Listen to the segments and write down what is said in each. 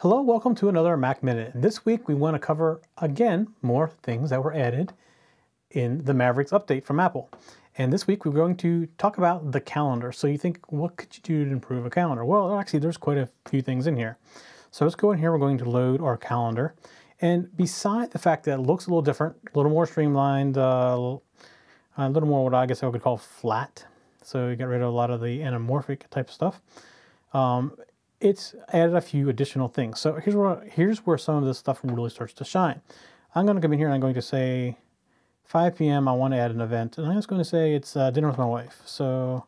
Hello, welcome to another Mac Minute. This week we want to cover again more things that were added in the Mavericks update from Apple. And this week we're going to talk about the calendar. So you think, what could you do to improve a calendar? Well, actually, there's quite a few things in here. So let's go in here. We're going to load our calendar. And beside the fact that it looks a little different, a little more streamlined, uh, a little more what I guess I would call flat. So you get rid of a lot of the anamorphic type stuff. Um, it's added a few additional things. So here's where here's where some of this stuff really starts to shine. I'm going to come in here and I'm going to say 5 p.m. I want to add an event, and I'm just going to say it's uh, dinner with my wife. So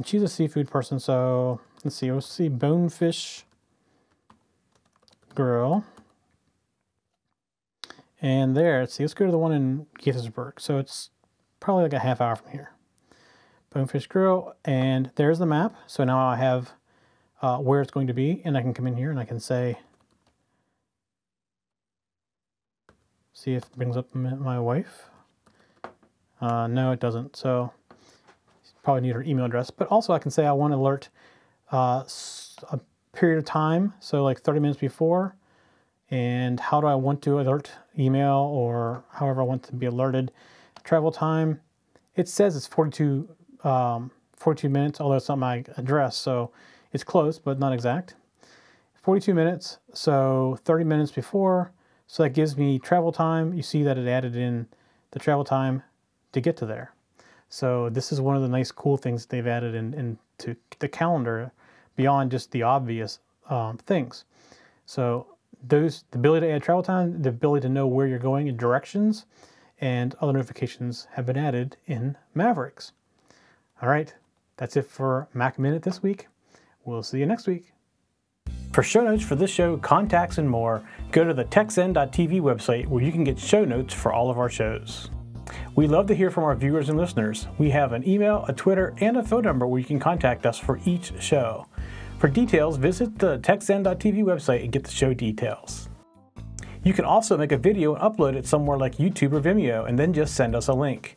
and she's a seafood person, so let's see. Let's see bonefish grill. And there, let's see, let's go to the one in Gaithersburg. So it's probably like a half hour from here. Bonefish Grill, and there's the map. So now I have uh, where it's going to be, and I can come in here and I can say, see if it brings up my wife. Uh, no, it doesn't. So probably need her email address, but also I can say I want to alert uh, a period of time, so like 30 minutes before, and how do I want to alert email or however I want to be alerted. Travel time, it says it's 42, um, 42 minutes, although it's not my address, so it's close, but not exact. 42 minutes, so 30 minutes before, so that gives me travel time. You see that it added in the travel time to get to there. So this is one of the nice cool things they've added in, into the calendar beyond just the obvious um, things. So those the ability to add travel time, the ability to know where you're going in directions, and other notifications have been added in Mavericks. All right, that's it for Mac Minute this week. We'll see you next week. For show notes for this show, contacts, and more, go to the techzen.tv website where you can get show notes for all of our shows. We love to hear from our viewers and listeners. We have an email, a Twitter, and a phone number where you can contact us for each show. For details, visit the techzen.tv website and get the show details. You can also make a video and upload it somewhere like YouTube or Vimeo and then just send us a link.